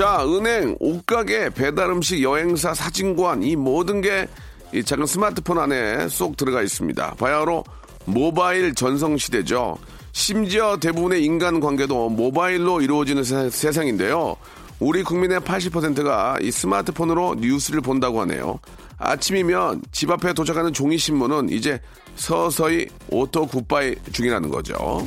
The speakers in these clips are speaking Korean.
자 은행 옷가게 배달음식 여행사 사진관 이 모든 게 이 작은 스마트폰 안에 쏙 들어가 있습니다 바야흐로 모바일 전성시대죠 심지어 대부분의 인간관계도 모바일로 이루어지는 세, 세상인데요 우리 국민의 80%가 이 스마트폰으로 뉴스를 본다고 하네요. 아침이면 집 앞에 도착하는 종이 신문은 이제 서서히 auto goodbye 중이라는 거죠.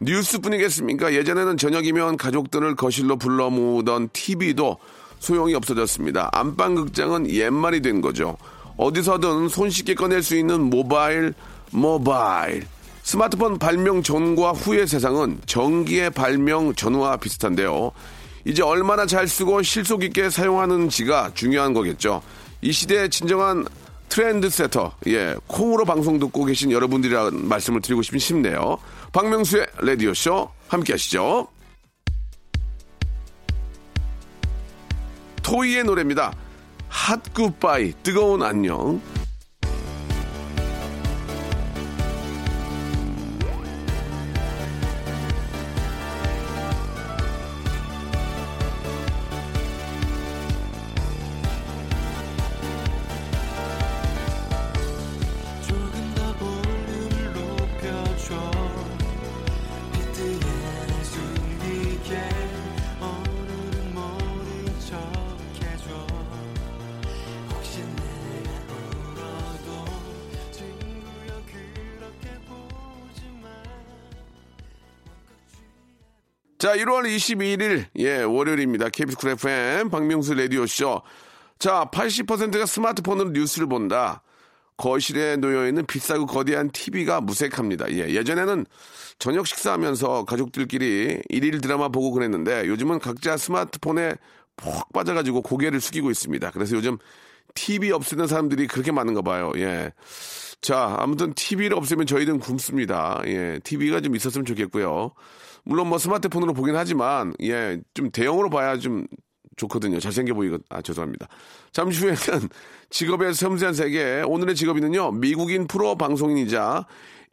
뉴스뿐이겠습니까? 예전에는 저녁이면 가족들을 거실로 불러 모으던 TV도 소용이 없어졌습니다. 안방극장은 옛말이 된 거죠. 어디서든 손쉽게 꺼낼 수 있는 모바일, 모바일. 스마트폰 발명 전과 후의 세상은 전기의 발명 전후와 비슷한데요. 이제 얼마나 잘 쓰고 실속 있게 사용하는지가 중요한 거겠죠. 이 시대의 진정한 트렌드 세터, 예, 콩으로 방송 듣고 계신 여러분들이라는 말씀을 드리고 싶, 싶네요. 박명수의 라디오쇼 함께 하시죠. 토이의 노래입니다. 핫 굿바이, 뜨거운 안녕. 자, 1월 22일, 예, 월요일입니다. KBS 쿨 FM, 박명수 라디오쇼. 자, 80%가 스마트폰으로 뉴스를 본다. 거실에 놓여있는 비싸고 거대한 TV가 무색합니다. 예, 예전에는 저녁 식사하면서 가족들끼리 일일 드라마 보고 그랬는데 요즘은 각자 스마트폰에 푹 빠져가지고 고개를 숙이고 있습니다. 그래서 요즘 TV 없애는 사람들이 그렇게 많은가 봐요. 예. 자, 아무튼 TV를 없애면 저희는 굶습니다. 예. TV가 좀 있었으면 좋겠고요. 물론 뭐 스마트폰으로 보긴 하지만, 예, 좀 대형으로 봐야 좀 좋거든요. 잘생겨 보이거, 아, 죄송합니다. 잠시 후에는 직업의 섬세한 세계, 오늘의 직업인은요, 미국인 프로 방송인이자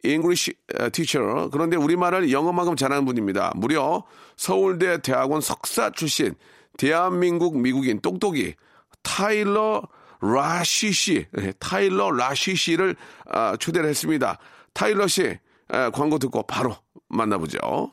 English teacher. 그런데 우리말을 영어만큼 잘하는 분입니다. 무려 서울대 대학원 석사 출신, 대한민국 미국인 똑똑이, 타일러 라시 씨, 예, 타일러 라시 씨를 아, 초대를 했습니다. 타일러 씨, 에, 광고 듣고 바로 만나보죠.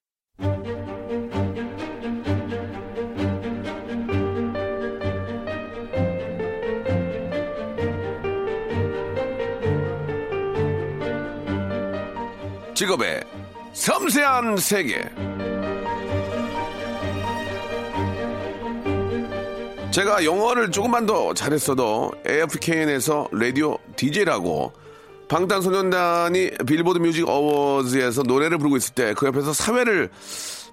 직업의 섬세한 세계. 제가 영어를 조금만 더 잘했어도 AFKN에서 라디오 DJ라고 방탄소년단이 빌보드 뮤직 어워즈에서 노래를 부르고 있을 때 그 옆에서 사회를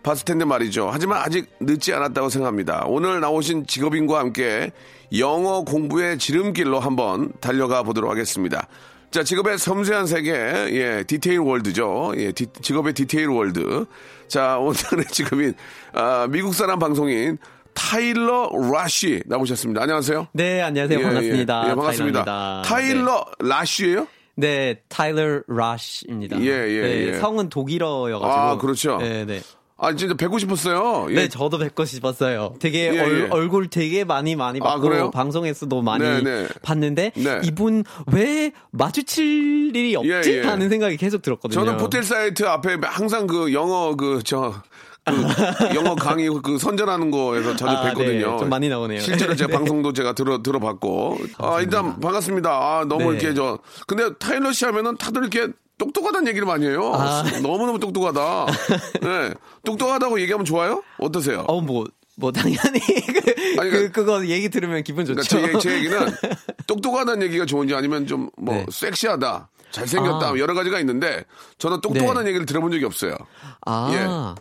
봤을 텐데 말이죠. 하지만 아직 늦지 않았다고 생각합니다. 오늘 나오신 직업인과 함께 영어 공부의 지름길로 한번 달려가 보도록 하겠습니다. 자, 직업의 섬세한 세계, 예, detail world죠. 예, 디- 직업의 detail world. 자, 오늘의 직업인, 아, 미국 사람 방송인 타일러 라쉬 나오셨습니다. 안녕하세요. 네, 안녕하세요. 예, 반갑습니다. 예, 예, 반갑습니다. 타일러입니다. 타일러 라쉬예요 네, 타일러 라쉬입니다. 예, 예, 네, 예. 성은 독일어여가지고. 아, 그렇죠. 네, 네. 아, 진짜 뵙고 싶었어요. 예. 네, 저도 뵙고 싶었어요. 되게 예, 얼, 예. 얼굴 되게 많이 많이 아? 봤고 방송에서도 많이 네, 네. 봤는데 네. 이분 왜 마주칠 일이 없지 예, 예. 하는 생각이 계속 들었거든요. 저는 포텔 사이트 앞에 항상 그 영어 그저 그 영어 강의 그 선전하는 거에서 자주 아, 뵀거든요. 네, 좀 많이 나오네요. 실제로 제 네. 방송도 제가 들어 들어봤고. 아 일단 반갑습니다. 아 너무 네. 이렇게 저 근데 타일러 씨 하면은 다들 이렇게 똑똑하다는 얘기를 많이 해요. 아. 너무너무 똑똑하다. 네. 똑똑하다고 얘기하면 좋아요? 어떠세요? 어, 뭐, 뭐, 당연히, 그, 아니, 그, 그거 얘기 들으면 기분 그러니까 좋죠. 제, 제 얘기는 똑똑하다는 얘기가 좋은지 아니면 좀 뭐 네. 섹시하다. 잘생겼다. 아. 여러 가지가 있는데 저는 똑똑하다는 얘기를 들어본 적이 없어요. 아.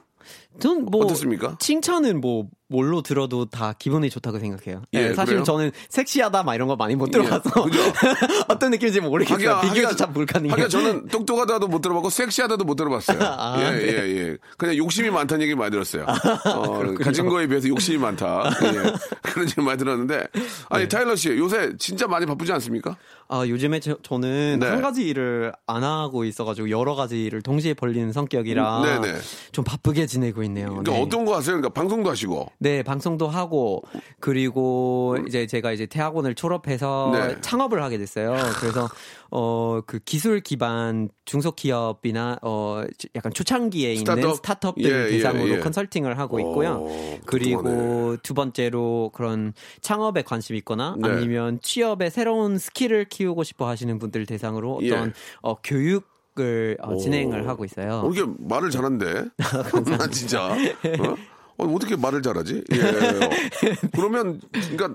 전 뭐. 예. 어떻습니까? 칭찬은 뭐, 뭘로 들어도 다 기분이 좋다고 생각해요. 예, 네, 사실 그래요? 저는 섹시하다 막 이런 거 많이 못 들어봐서. 그죠? 어떤 느낌인지 모르겠어요. 하기야, 하기야- 참 불가능해요. 하기야 저는 똑똑하다도 못 들어봤고 섹시하다도 못 들어봤어요. 아, 예, 네. 예, 예. 그냥 욕심이 많다는 얘기 많이 들었어요. 어, 가진 거에 비해서 욕심이 많다. 예. 그런 얘기 많이 들었는데. 아니, 네. 타일러 씨, 요새 진짜 많이 바쁘지 않습니까? 아, 요즘에 저, 저는 네. 한 가지 일을 안 하고 있어가지고 여러 가지 일을 동시에 벌리는 성격이라 음, 네네. 좀 바쁘게 지내고 있네요. 그러니까 네. 어떤 거 하세요? 그러니까 방송도 하시고. 네, 방송도 하고 그리고 이제 제가 이제 대학원을 졸업해서 네. 창업을 하게 됐어요. 그래서 어 그 기술 기반 중소기업이나 어 약간 초창기에 있는 스타트업? 스타트업들 예, 예, 대상으로 예. 컨설팅을 하고 있고요. 오, 그리고 똑똑하네. 두 번째로 그런 창업에 관심이 있거나 네. 아니면 취업에 새로운 스킬을 키우고 싶어 하시는 분들 대상으로 어떤 예. 어 교육 을 어, 오. 진행을 하고 있어요. 어, 이게 말을 잘한대. 나 진짜. 어? 어, 어떻게 말을 잘하지? 예. 그러면, 그러니까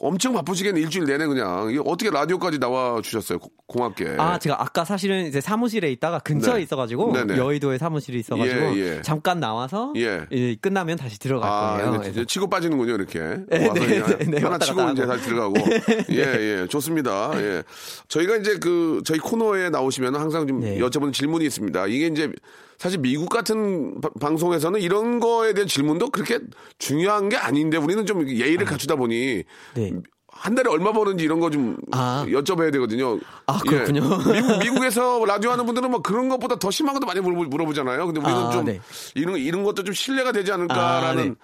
엄청 바쁘시겠네. 일주일 내내 그냥. 어떻게 라디오까지 나와 주셨어요? 고- 고맙게. 아, 제가 아까 사실은 이제 사무실에 있다가 근처에 네. 있어가지고 네네. 여의도에 사무실이 있어가지고 예, 예. 잠깐 나와서 예. 예, 끝나면 다시 들어갈 아, 거예요. 이제 치고 빠지는군요, 이렇게. 네, 와서 네, 네, 네, 하나 치고 이제. 다시 들어가고. 예, 예, 좋습니다. 예. 저희가 이제 그, 저희 코너에 나오시면 항상 좀 네. 여쭤보는 질문이 있습니다. 이게 이제 사실 미국 같은 바- 방송에서는 이런 거에 대한 질문도 그렇게 중요한 게 아닌데 우리는 좀 예의를 갖추다 보니 네. 한 달에 얼마 버는지 이런 거좀 아. 여쭤봐야 되거든요. 아, 그렇군요. 예. 미국, 미국에서 라디오 하는 분들은 뭐 그런 것보다 더 심한 것도 많이 물어- 물어보 잖아요. 근데 우리는 아, 좀 네. 이런, 이런 것도 좀 신뢰가 되지 않을까라는 아, 네.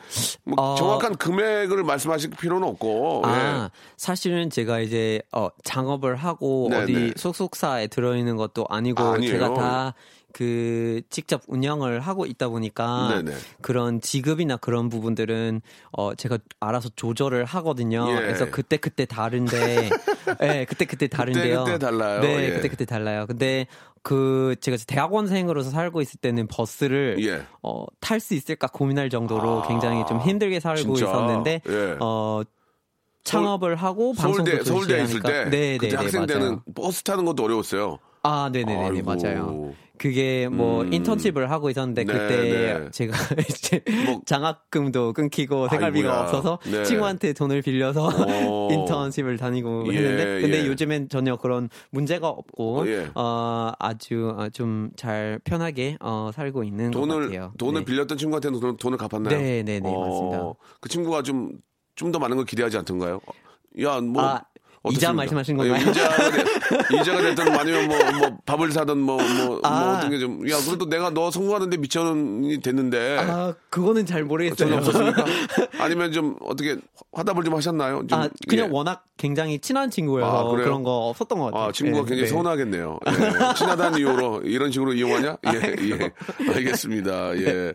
뭐 어. 정확한 금액을 말씀하실 필요는 없고. 아, 사실은 제가 이제 어 창업을 하고 네, 어디 네. 소속사에 들어 있는 것도 아니고 아. 제가 다 그 직접 운영을 하고 있다 보니까 네네. 그런 지급이나 그런 부분들은 어 제가 알아서 조절을 하거든요. 예. 그래서 그때 그때 다른데, 예, 그때 그때 다른데요. 그때 달라요. 네, 예. 그때 그때 달라요. 근데 그 제가 대학원생으로서 살고 있을 때는 버스를 예. 어, 탈 수 있을까 고민할 정도로 아, 굉장히 좀 힘들게 살고 진짜? 있었는데 예. 어 창업을 하고 방송도 서울대, 동시에 서울대에 있을. 때. 네, 그때 네, 학생 네, 때는. 버스 타는 것도 어려웠어요. 아, 네네네, 아이고. 맞아요. 그게 뭐 음. 인턴십을 하고 있었는데 네, 그때 네. 제가 이제 뭐- 장학금도 끊기고 생활비가 아이고야. 없어서 네. 친구한테 돈을 빌려서 어. 인턴십을 다니고 예, 했는데 근데 예. 요즘엔 전혀 그런 문제가 없고 예. 어 아주 좀 잘 편하게 어 살고 있는 것 돈을, 같아요. 돈을 네. 빌렸던 친구한테는 돈을, 돈을 갚았나요? 네, 네, 네, 맞습니다. 그 친구가 좀, 좀 더 많은 걸 기대하지 않던가요? 야, 뭐. 아, 이자 말씀하신 예, 건가요? 이자가, 돼- 이자가 됐든 아니면 뭐, 뭐 밥을 사든 뭐, 뭐, 뭐 아. 어떤 게 좀. 야, 그래도 내가 너 성공하는데 미천원이 됐는데. 아 그거는 잘 모르겠어요. 전혀 없었습니까? 아니면 좀 어떻게 화답을 좀 하셨나요? 좀, 아, 그냥 예. 워낙 굉장히 친한 친구여서 아? 그런 거 없었던 것 같아요. 아, 친구가 네, 굉장히 네. 서운하겠네요. 예. 친하다는 이유로 이런 식으로 이용하냐? 예, 예. 알겠습니다. 예.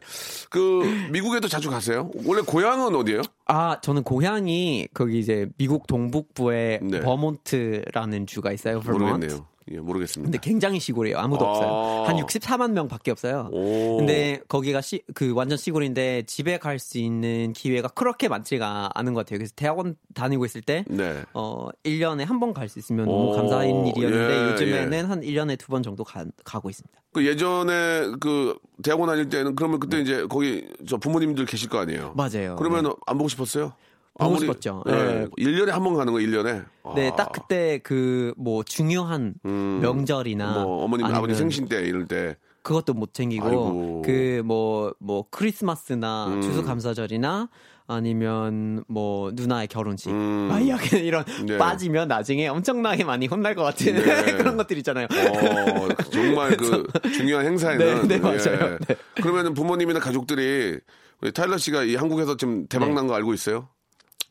그, 미국에도 자주 가세요? 원래 고향은 어디예요? 아, 저는 고향이 거기 이제 미국 동북부에 네. 버몬트라는 주가 있어요. 버몬트. 모르겠네요. 예, 모르겠습니다. 근데 굉장히 시골이에요. 아무도 아. 없어요. 한 64만 명 밖에 없어요. 오. 근데 거기가 시, 그 완전 시골인데 집에 갈 수 있는 기회가 그렇게 많지가 않은 것 같아요. 그래서 대학원 다니고 있을 때 네. 어, 1년에 한 번 갈 수 있으면 오, 너무 감사한 일이었는데 예, 요즘에는 한 1년에 두 번 정도 가, 가고 있습니다. 그 예전에 그 대학원 다닐 때는 그러면 그때 이제 거기 저 부모님들 계실 거 아니에요? 네. 맞아요. 그러면 네. 안 보고 싶었어요? 보고 싶었죠. 예. 네. 1년에 한 번 가는 거 1년에. 네, 아. 딱 그때 그 뭐 중요한 음. 명절이나 뭐 어머님 아버님 생신 때 이럴 때 그것도 못 챙기고. 그뭐뭐 크리스마스나 음. 추수감사절이나 아니면 뭐 누나의 결혼식 음. 막 이런 네. 빠지면 나중에 엄청나게 많이 혼날 것 같은 네. 그런 것들 있잖아요. 어, 정말 그 중요한 행사에는 네, 네, 맞아요. 네. 그러면은 부모님이나 가족들이 우리 타일러 씨가 이 한국에서 지금 대박 네. 난거 알고 있어요?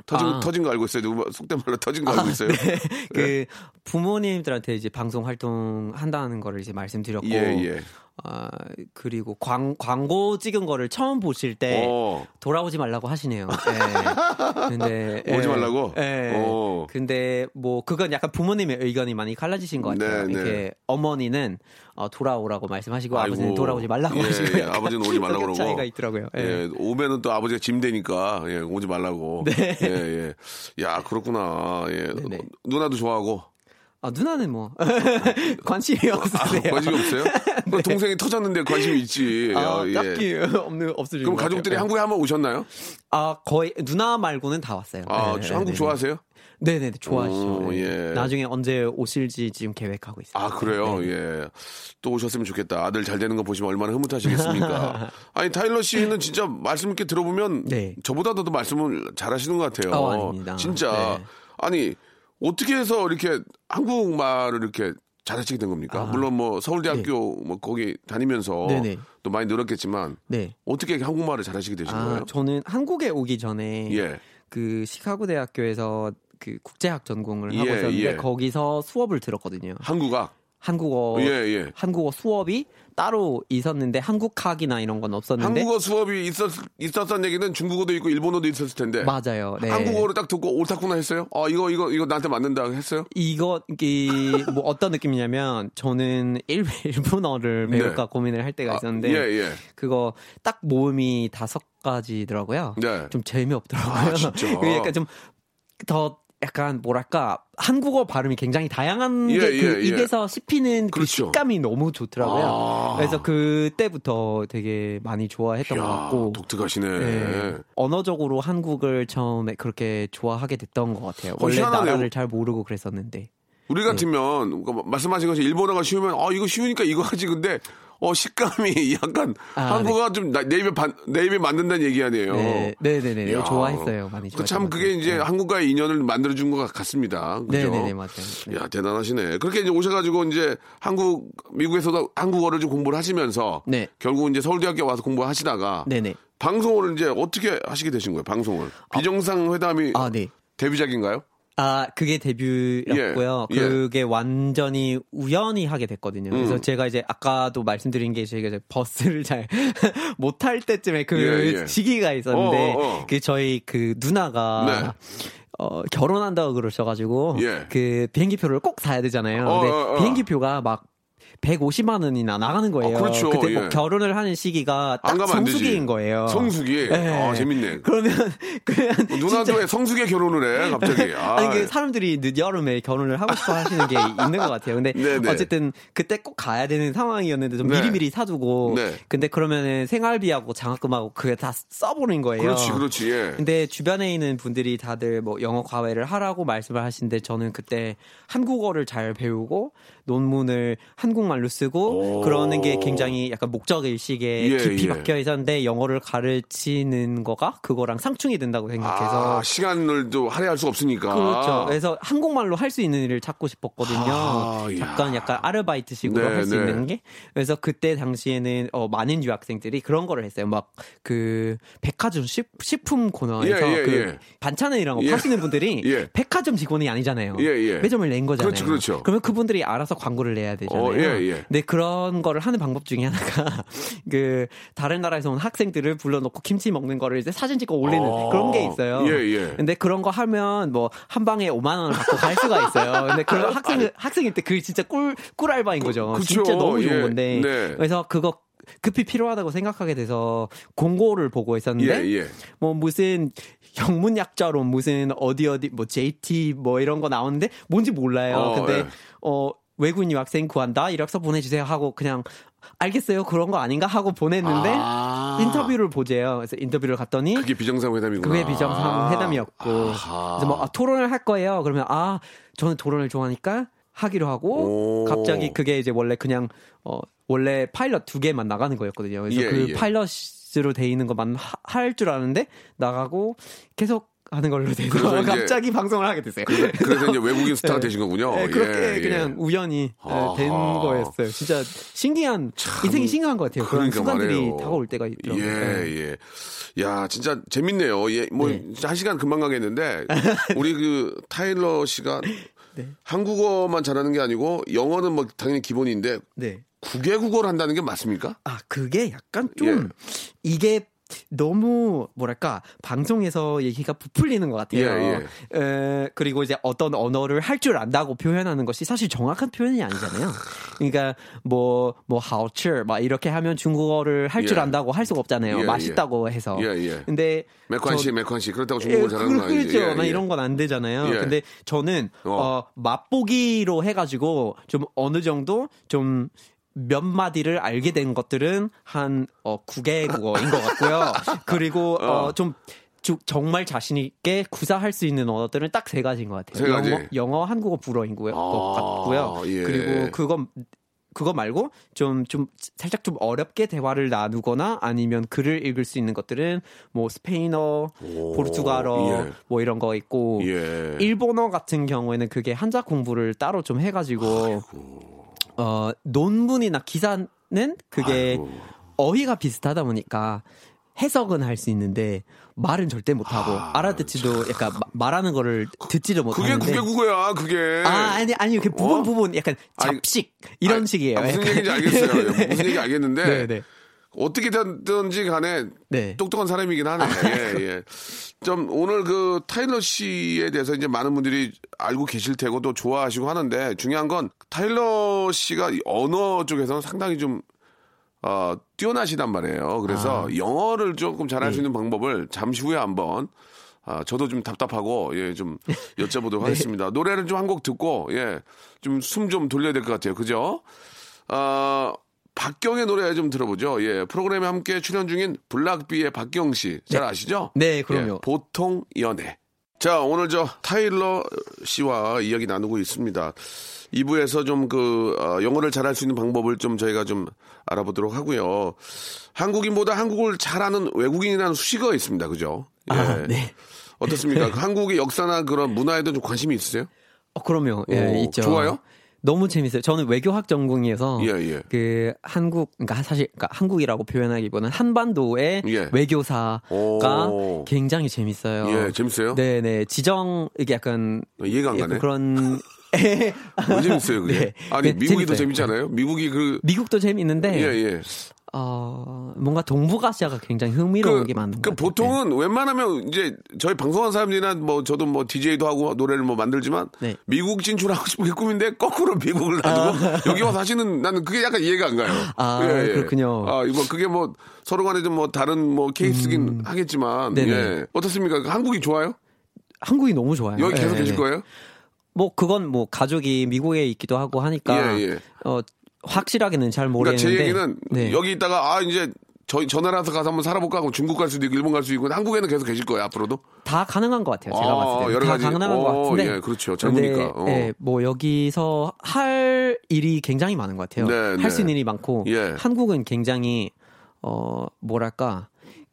터진 아. 터진 거 알고 있어요? 누구 속된 말로 터진 거 알고 있어요? 그 부모님들한테 이제 방송 활동 한다는 거를 이제 말씀드렸고 예, 예. 아, 그리고 광, 광고 찍은 거를 처음 보실 때 어. 돌아오지 말라고 하시네요. 예. 근데 오지 예. 말라고? 예. 어. 근데 뭐 그건 약간 부모님의 의견이 많이 갈라지신 것 같아요. 네, 네. 이렇게 어머니는 어, 돌아오라고 말씀하시고 아이고. 아버지는 돌아오지 말라고 예, 하시고 예. 아버지는 오지 말라고 그러고. 차이가 있더라고요. 예. 예, 오면은 또 아버지가 짐 되니까 예, 오지 말라고. 네. 예, 예. 야, 그렇구나. 예. 네네. 누나도 좋아하고. 아, 누나는 뭐 관심이 아, 없으세요. 관심이 없어요? 그럼 동생이 터졌는데 관심이 있지. 네. 아, 예. 딱히 없는 없으신 그럼. 가족들이 예. 한국에 한번 오셨나요? 아 거의 누나 말고는 다 왔어요. 아, 네, 한국 네, 좋아하세요? 네, 네, 네, 좋아하시죠. 어, 네. 예. 나중에 언제 오실지 지금 계획하고 있어요. 아, 그래요? 네. 예. 또 오셨으면 좋겠다. 아들 잘 되는 거 보시면 얼마나 흐뭇하시겠습니까? 아니, 타일러 씨는 진짜 말씀 이렇게 들어보면 네. 저보다도 말씀을 잘 하시는 것 같아요. 어, 아닙니다. 진짜. 네. 아니, 어떻게 해서 이렇게 한국말을 이렇게 잘하시게 된 겁니까? 아. 물론 뭐 서울대학교 뭐 거기 다니면서 네네. 또 많이 늘었겠지만 네. 어떻게 한국말을 잘하시게 되신 아, 거예요? 저는 한국에 오기 전에 예. 그 시카고 대학교에서 그 국제학 전공을 하고 예, 있었는데 예. 거기서 수업을 들었거든요. 한국학. 한국어 예, 예. 한국어 수업이 따로 있었는데 한국학이나 이런 건 없었는데 한국어 수업이 있었, 있었던 얘기는 중국어도 있고 일본어도 있었을 텐데. 맞아요. 네. 한국어를 딱 듣고 옳다구나 했어요? 아, 이거, 이거, 이거 나한테 맞는다 했어요? 이거 이게 뭐 어떤 느낌이냐면 저는 일, 일본어를 배울까 네. 고민을 할 때가 아, 있었는데 예, 예. 그거 딱 모음이 다섯 가지더라고요. 네. 좀 재미없더라고요. 아, 진짜? 약간 좀더 약간 뭐랄까 한국어 발음이 굉장히 다양한 예, 게그 예, 예. 입에서 씹히는 그 그렇죠. 식감이 너무 좋더라고요. 아. 그래서 그때부터 되게 많이 좋아했던 것 야, 같고 독특하시네. 네. 언어적으로 한국을 처음에 그렇게 좋아하게 됐던 것 같아요. 원래 희한하네요. 나라를 잘 모르고 그랬었는데. 우리 같으면 그 말씀하신 것이 일본어가 쉬우면 아 이거 쉬우니까 이거 하지 근데 어 식감이 약간 아, 한국어가 좀 나- 내 입에 반, 내 입에 맞는다는 얘기 아니에요. 네, 네, 네, 네, 야. 좋아했어요. 많이 그참것 그게. 이제 네. 한국과의 인연을 만들어 준 것 같습니다. 그죠? 네, 네, 네, 맞아요. 네. 야 대단하시네. 그렇게 이제 오셔가지고 이제 한국 미국에서도 한국어를 좀 공부를 하시면서 네. 결국 이제 서울대학교 와서 공부하시다가 네, 네. 방송을 이제 어떻게 하시게 되신 거예요? 방송을 비정상 회담이 아, 네. 데뷔작인가요? 아, 그게 데뷔였고요. 예, 예. 그게 완전히 우연히 하게 됐거든요. 그래서 음. 제가 이제 아까도 말씀드린 게 저희가 이제 버스를 잘 못 탈 때쯤에 그 예, 예. 시기가 있었는데 어, 어, 어. 그 저희 그 누나가 네. 어, 결혼한다고 그러셔가지고 예. 그 비행기표를 꼭 사야 되잖아요. 어, 근데 어, 어. 비행기표가 막 150만 원이나 나가는 거예요. 아, 그렇죠. 그때 뭐 예. 결혼을 하는 시기가 안 딱. 성수기인 거예요. 성수기. 네. 아, 재밌네. 그러면 그냥 누나도 진짜 왜 성수기에 결혼을 해, 갑자기. 아, 아니 그 사람들이 늦 여름에 결혼을 하고 싶어 하시는 게 있는 것 같아요. 근데 네네. 어쨌든 그때 꼭 가야 되는 상황이었는데 좀 네. 미리미리 사두고 네. 근데 그러면은 생활비하고 장학금하고 그게 다 써버린 거예요. 그렇지, 그렇지. 예. 근데 주변에 있는 분들이 다들 뭐 영어 과외를 하라고 말씀을 하시는데 저는 그때 한국어를 잘 배우고 논문을 한국말 로 쓰고 오. 그러는 게 굉장히 약간 목적 의식에 예, 깊이 예. 박혀 있었는데 영어를 가르치는 거가 그거랑 상충이 된다고 생각해서 아, 시간을 또 할애할 수 없으니까. 그렇죠. 그래서 한국말로 할 수 있는 일을 찾고 싶었거든요. 아, 이야. 약간 약간 아르바이트식으로 네, 할수 네. 있는 게. 그래서 그때 당시에는 어, 많은 유학생들이 그런 거를 했어요. 막 그 백화점 식, 식품 코너에서 예, 예, 그 예. 반찬이랑 거 예. 파시는 분들이 예. 백화점 직원이 아니잖아요. 예, 예. 매점을 낸 거잖아요. 그렇죠, 그렇죠. 그러면 그분들이 알아서 광고를 내야 되잖아요. 어, 예, 예. 근데 그런 거를 하는 방법 중에 하나가 그 다른 나라에서 온 학생들을 불러놓고 김치 먹는 거를 이제 사진 찍고 올리는 어. 그런 게 있어요. 예, 예. 근데 그런 거 하면 뭐 한 방에 5만 원을 받고 갈 수가 있어요. 근데 그런 학생 학생일 때 그 진짜 꿀 꿀 알바인 거죠. 그쵸. 진짜 너무 좋은 예. 건데. 네. 그래서 그거 급히 필요하다고 생각하게 돼서 공고를 보고 있었는데 예, 예. 뭐 무슨 영문 약자로 무슨 어디 어디 뭐 JT 뭐 이런 거 나오는데 뭔지 몰라요. 어, 근데 예. 어 외국인 유학생 구한다 이력서 보내주세요 하고 그냥 알겠어요 그런 거 아닌가 하고 보냈는데 아. 인터뷰를 보재요. 그래서 인터뷰를 갔더니 그게 비정상회담이구나. 그게 비정상회담이었고 아하. 그래서 뭐 아, 토론을 할 거예요. 그러면 아 저는 토론을 좋아하니까 하기로 하고 오. 갑자기 그게 이제 원래 그냥 어 원래 파일럿 두 개만 나가는 거였거든요. 그래서 예, 그 예. 파일럿으로 돼 있는 것만 할 줄 아는데 나가고 계속 하는 걸로 돼서 그래서 이제 갑자기 방송을 하게 됐어요. 그래서 이제 외국인 스타가 되신 거군요. 네, 그렇게 예, 예. 그냥 우연히 아하. 된 거였어요. 진짜 신기한 인생이 신기한 것 같아요. 그런 그러니까 순간들이 말이에요. 다가올 때가 있더라고요. 예, 네. 예. 야, 진짜 재밌네요. 예, 뭐, 네. 시간 금방 가겠는데, 우리 그 타일러 씨가 네. 한국어만 잘하는 게 아니고, 영어는 뭐 당연히 기본인데, 네. 국외 국어를 한다는 게 맞습니까? 아, 그게 약간 좀 예. 이게 너무 뭐랄까 방송에서 얘기가 부풀리는 것 같아요. 예, 에, 그리고 이제 어떤 언어를 할 줄 안다고 표현하는 것이 사실 정확한 표현이 아니잖아요. 그러니까 뭐뭐 하오츠 막 이렇게 하면 중국어를 할줄 예. 안다고 할 수가 없잖아요. 예, 맛있다고 해서. 예, 예. 근데 맥관시, 저- 맥관시. 그렇다고 중국어 예, 잘하는 거 아니지? 그렇죠. 막 이런 건 안 되잖아요. 예. 근데 저는 어. 어. 맛보기로 해가지고 좀 어느 정도 좀 몇 마디를 알게 된 것들은 한 어, 9개 국어인 것 같고요. 그리고 어, 좀 주- 정말 자신 있게 구사할 수 있는 언어들은 딱 세 가지인 것 같아요. 세 가지? 영어, 영어, 한국어, 불어인 것 아, 같고요. 예. 그리고 그거 그거 말고 좀 좀 살짝 좀 어렵게 대화를 나누거나 아니면 글을 읽을 수 있는 것들은 뭐 스페인어, 오, 포르투갈어 예. 뭐 이런 거 있고 예. 일본어 같은 경우에는 그게 한자 공부를 따로 좀 해가지고 어 논문이나 기사는 그게 아이고. 어휘가 비슷하다 보니까 해석은 할 수 있는데 말은 절대 못하고 아, 알아듣지도 약간 마- 말하는 거를 듣지도 그게 못하는데 국외 국어야, 그게. 아 아니 아니 그 부분 어? 부분 약간 아니, 잡식 이런 아니, 식이에요. 아, 무슨 약간. 얘기인지 알겠어요. 무슨 얘기 알겠는데. 네, 네. 어떻게 됐든지 간에 네. 똑똑한 사람이긴 하네. 예, 예. 좀 오늘 그 타일러 씨에 대해서 이제 많은 분들이 알고 계실 테고 또 좋아하시고 하는데 중요한 건 타일러 씨가 이 언어 쪽에서는 상당히 좀 어, 뛰어나시단 말이에요. 그래서 영어를 조금 잘할 수 있는 방법을 잠시 후에 한번 아, 저도 좀 답답하고 예, 좀 여쭤보도록 하겠습니다. 노래를 좀 한 곡 듣고 예, 좀 숨 좀 돌려야 될 것 같아요. 그죠? 아, 박경의 노래 좀 들어보죠. 예, 프로그램에 함께 출연 중인 블락비의 박경 씨. 잘 아시죠? 네, 그럼요. 예, 보통 연애. 자, 오늘 저 타일러 씨와 이야기 나누고 있습니다. 2부에서 좀그 영어를 잘할 수 있는 방법을 좀 저희가 좀 알아보도록 하고요. 한국인보다 한국을 잘하는 외국인이라는 수식어가 있습니다. 그죠? 예. 아, 네. 어떻습니까? 그 한국의 역사나 그런 문화에도 좀 관심이 있으세요? 어, 그럼요. 예, 오, 있죠. 좋아요? 너무 재밌어요. 저는 외교학 전공이어서 예, 예. 그 한국 그러니까 사실 그러니까 한국이라고 표현하기보다는 한반도의 예. 외교사가 오. 굉장히 재밌어요. 예, 재밌어요? 네, 네. 지정 이게 약간 이해가 안 가네. 그런 왜 재밌어요, 그게? 네. 아니, 네, 미국이 더 재밌어요. 재밌잖아요? 미국이 그, 미국도 재밌는데 예, 예. 어, 뭔가 동북아시아가 굉장히 흥미로운 게 많은 그것 같아요. 보통은 웬만하면 이제 저희 방송한 사람들이나 뭐 저도 뭐 DJ도 하고 노래를 뭐 만들지만 네. 미국 진출하고 싶은 게 꿈인데 거꾸로 미국을 놔두고 여기 와서 하시는 나는 그게 약간 이해가 안 가요. 아, 그렇군요. 아, 이거 그게 뭐 서로 간에 좀 뭐 다른 뭐 케이스긴 하겠지만 음. 네네. 예. 어떻습니까? 한국이 좋아요? 한국이 너무 좋아요. 여기 계속 예, 계실 네. 거예요? 뭐 그건 뭐 가족이 미국에 있기도 하고 하니까 예, 예. 어 확실하게는 잘 그러니까 모르겠는데 제 얘기는 네. 여기 있다가 아 이제 저 나라에서 가서 한번 살아볼까 하고 중국 갈 수도 있고 일본 갈 수도 있고 한국에는 계속 계실 거예요 앞으로도? 다 가능한 것 같아요. 제가 아, 봤을 때 여러 다 가지. 가능한 어, 것 같은데. 예, 그렇죠. 젊으니까. 어. 예, 뭐 여기서 할 일이 굉장히 많은 것 같아요. 네, 할수 네. 있는 일이 많고 예. 한국은 굉장히 어 뭐랄까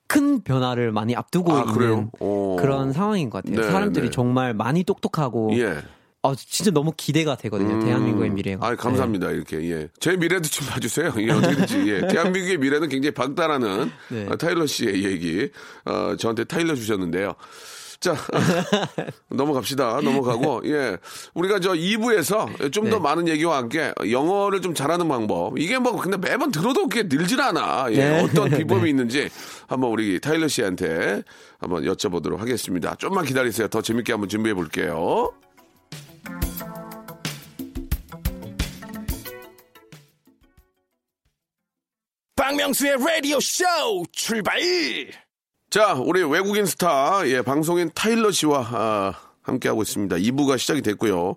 큰 변화를 많이 앞두고 아, 있는 그래요? 오. 그런 상황인 것 같아요. 네, 사람들이 네. 정말 많이 똑똑하고 예. 어, 진짜 너무 기대가 되거든요. 음. 대한민국의 미래가. 아, 감사합니다. 이렇게 예. 제 미래도 좀 봐주세요. 예, 어떻게든지 예. 대한민국의 미래는 굉장히 밝다라는 네. 어, 타일러 씨의 얘기 어, 저한테 타일러 주셨는데요. 자 넘어갑시다. 넘어가고 예 우리가 저 2부에서 좀더 네. 많은 얘기와 함께 영어를 좀 잘하는 방법 이게 뭐 근데 매번 들어도 그게 늘질 않아. 예, 네. 어떤 비법이 있는지 한번 우리 타일러 씨한테 한번 여쭤보도록 하겠습니다. 좀만 기다리세요. 더 재밌게 한번 준비해 볼게요. 박명수의 라디오 쇼 출발! 자, 우리 외국인 스타, 예, 방송인 타일러 씨와, 아, 함께하고 있습니다. 2부가 시작이 됐고요.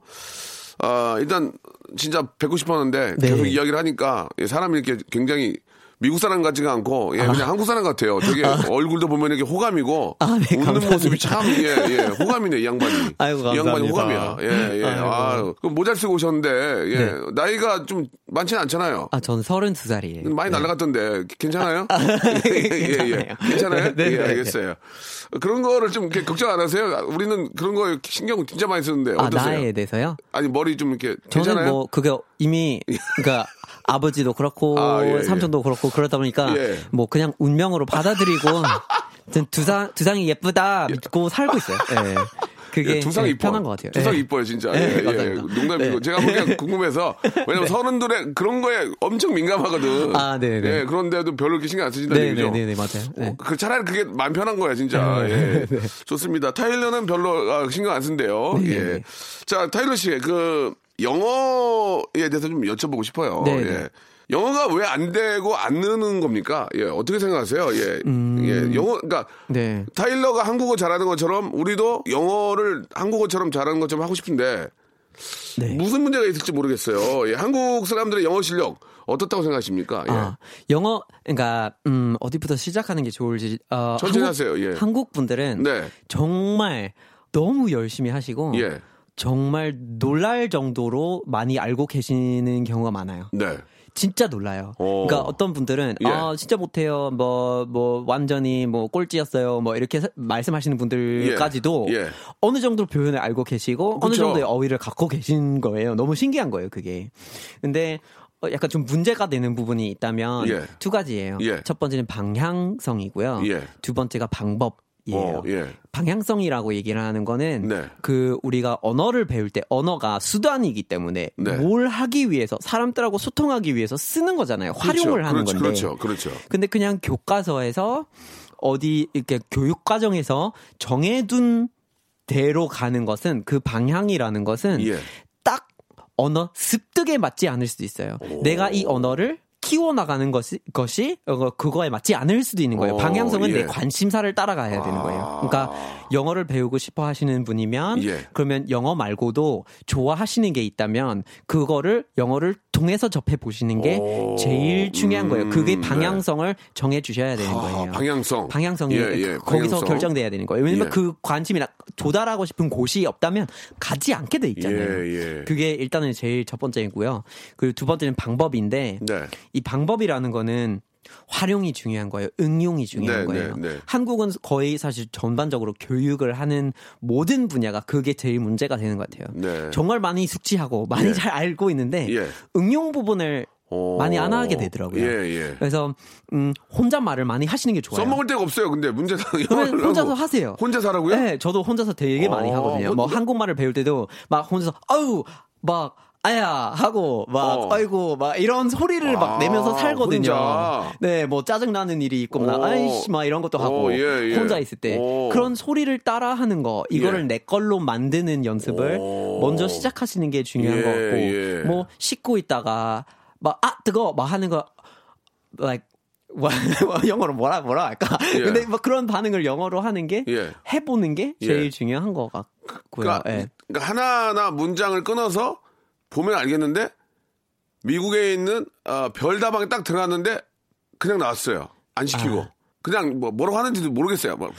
아, 일단, 진짜 뵙고 싶었는데, 네. 계속 이야기를 하니까, 예, 사람이 이렇게 굉장히 미국 사람 같지가 않고, 예, 그냥 한국 사람 같아요. 되게 얼굴도 보면 이렇게 호감이고, 아, 네, 웃는 감사합니다. 모습이 참, 예, 예, 호감이네, 이 양반이. 아이고, 이 양반이 감사합니다. 호감이야. 예, 예. 아이고. 아, 그 모자를 쓰고 오셨는데, 예, 네. 나이가 좀 많지는 않잖아요. 아, 전 32살이에요. 많이 날라갔던데 괜찮아요? 예, 예, 예. 괜찮아요? 네, 예, 네, 알겠어요. 그런 거를 좀 이렇게 걱정 안 하세요? 우리는 그런 거 신경 진짜 많이 쓰는데 아, 어떠세요? 나이에 대해서요? 아니 머리 좀 이렇게 저는 괜찮아요? 뭐 그게 이미 그러니까 아버지도 그렇고 아, 예, 예. 삼촌도 그렇고 그러다 보니까 예. 뭐 그냥 운명으로 받아들이고 두상 두상이 예쁘다 믿고 살고 있어요. 예. 그게 예, 두상 네, 이뻐. 편한 것 같아요. 두상 네. 이뻐요, 진짜. 네, 예, 예. 감사합니다. 농담이고. 네. 제가 보기엔 궁금해서. 왜냐면 서른들의 그런 거에 엄청 민감하거든. 아, 네, 네. 예, 그런데도 별로 이렇게 신경 안 쓰신다는 네, 얘기죠. 네, 네, 네, 맞아요. 네. 어, 그 차라리 그게 마음 편한 거야, 진짜. 예. 좋습니다. 타일러는 별로 아, 신경 안 쓴대요. 네, 예. 네. 자, 타일러 씨, 그, 영어에 대해서 좀 여쭤보고 싶어요. 네, 예. 네. 영어가 왜 안 되고 안 느는 겁니까? 예, 어떻게 생각하세요? 예. 예, 영어, 그러니까 네. 타일러가 한국어 잘하는 것처럼 우리도 영어를 한국어처럼 잘하는 것처럼 하고 싶은데 네. 무슨 문제가 있을지 모르겠어요. 예, 한국 사람들의 영어 실력 어떻다고 생각하십니까? 예. 아, 영어, 그러니까, 음, 어디부터 시작하는 게 좋을지, 어, 천천히 한국, 하세요, 예. 한국 분들은 네. 정말 너무 열심히 하시고, 예. 정말 놀랄 정도로 많이 알고 계시는 경우가 많아요. 네. 진짜 놀라요. 오. 그러니까 어떤 분들은 예. 아 진짜 못해요. 뭐뭐 완전히 뭐 꼴찌였어요. 뭐 이렇게 사- 말씀하시는 분들까지도 예. 예. 어느 정도 표현을 알고 계시고 어느 그쵸. 정도의 어휘를 갖고 계신 거예요. 너무 신기한 거예요, 그게. 근데 어, 약간 좀 문제가 되는 부분이 있다면 예. 두 가지예요. 예. 첫 번째는 방향성이고요. 예. 두 번째가 방법 이에요. 어, 예. 방향성이라고 얘기를 하는 거는 네. 그 우리가 언어를 배울 때 언어가 수단이기 때문에 네. 뭘 하기 위해서 사람들하고 소통하기 위해서 쓰는 거잖아요. 활용을 그렇죠. 하는 그렇죠. 건데. 그렇죠. 그렇죠. 근데 그냥 교과서에서 어디 이렇게 교육 과정에서 정해둔 대로 가는 것은 그 방향이라는 것은 예. 딱 언어 습득에 맞지 않을 수도 있어요. 내가 이 언어를 키워나가는 것이, 것이, 어, 그거에 맞지 않을 수도 있는 거예요. 어, 방향성은 예. 내 관심사를 따라가야 되는 거예요. 그러니까 영어를 배우고 싶어 하시는 분이면, 예. 그러면 영어 말고도 좋아하시는 게 있다면, 그거를 영어를 통해서 접해 보시는 게 오, 제일 중요한 거예요. 그게 음, 방향성을 정해 주셔야 되는 아, 거예요. 방향성. 방향성이 예, 예, 거기서 방향성. 결정돼야 되는 거예요. 왜냐면 예. 그 관심이나 도달하고 싶은 곳이 없다면 가지 않게 돼 있잖아요. 예, 예. 그게 일단은 제일 첫 번째이고요. 그리고 두 번째는 방법인데 네. 이 방법이라는 거는 활용이 중요한 거예요. 응용이 네, 중요한 거예요. 네, 네. 한국은 거의 사실 전반적으로 교육을 하는 모든 분야가 그게 제일 문제가 되는 것 같아요. 네. 정말 많이 숙지하고 많이 예. 잘 알고 있는데 예. 응용 부분을 오. 많이 안 하게 되더라고요. 예, 예. 그래서 음, 혼잣말을 많이 하시는 게 좋아요. 써먹을 데가 없어요. 근데 문제는 그러면 혼자서 하세요. 혼자서 하라고요? 네, 저도 혼자서 되게 많이 어, 하거든요. 뭐 혼자- 한국말을 배울 때도 막 혼자서 아유 막 아야 하고 막 어. 아이고 막 이런 소리를 아, 막 내면서 살거든요. 혼자. 네, 뭐 짜증 나는 일이 있고 나 어. 아이씨 막 이런 것도 하고 어, 예, 예. 혼자 있을 때 어. 그런 소리를 따라 하는 거 이거를 예. 내 걸로 만드는 연습을 어. 먼저 시작하시는 게 중요한 예, 것 같고 예. 뭐 씻고 있다가 막 아 뜨거 막 하는 거 like 뭐, 영어로 뭐라 뭐라 할까? 예. 근데 뭐 그런 반응을 영어로 하는 게 예. 해보는 게 제일 예. 중요한 것 같고요. 그러니까, 예. 그러니까 하나하나 문장을 끊어서 보면 알겠는데 미국에 있는 어, 별다방에 딱 들어갔는데 그냥 나왔어요. 안 시키고. 아. 그냥 뭐 뭐라고 하는지도 모르겠어요. 뭐.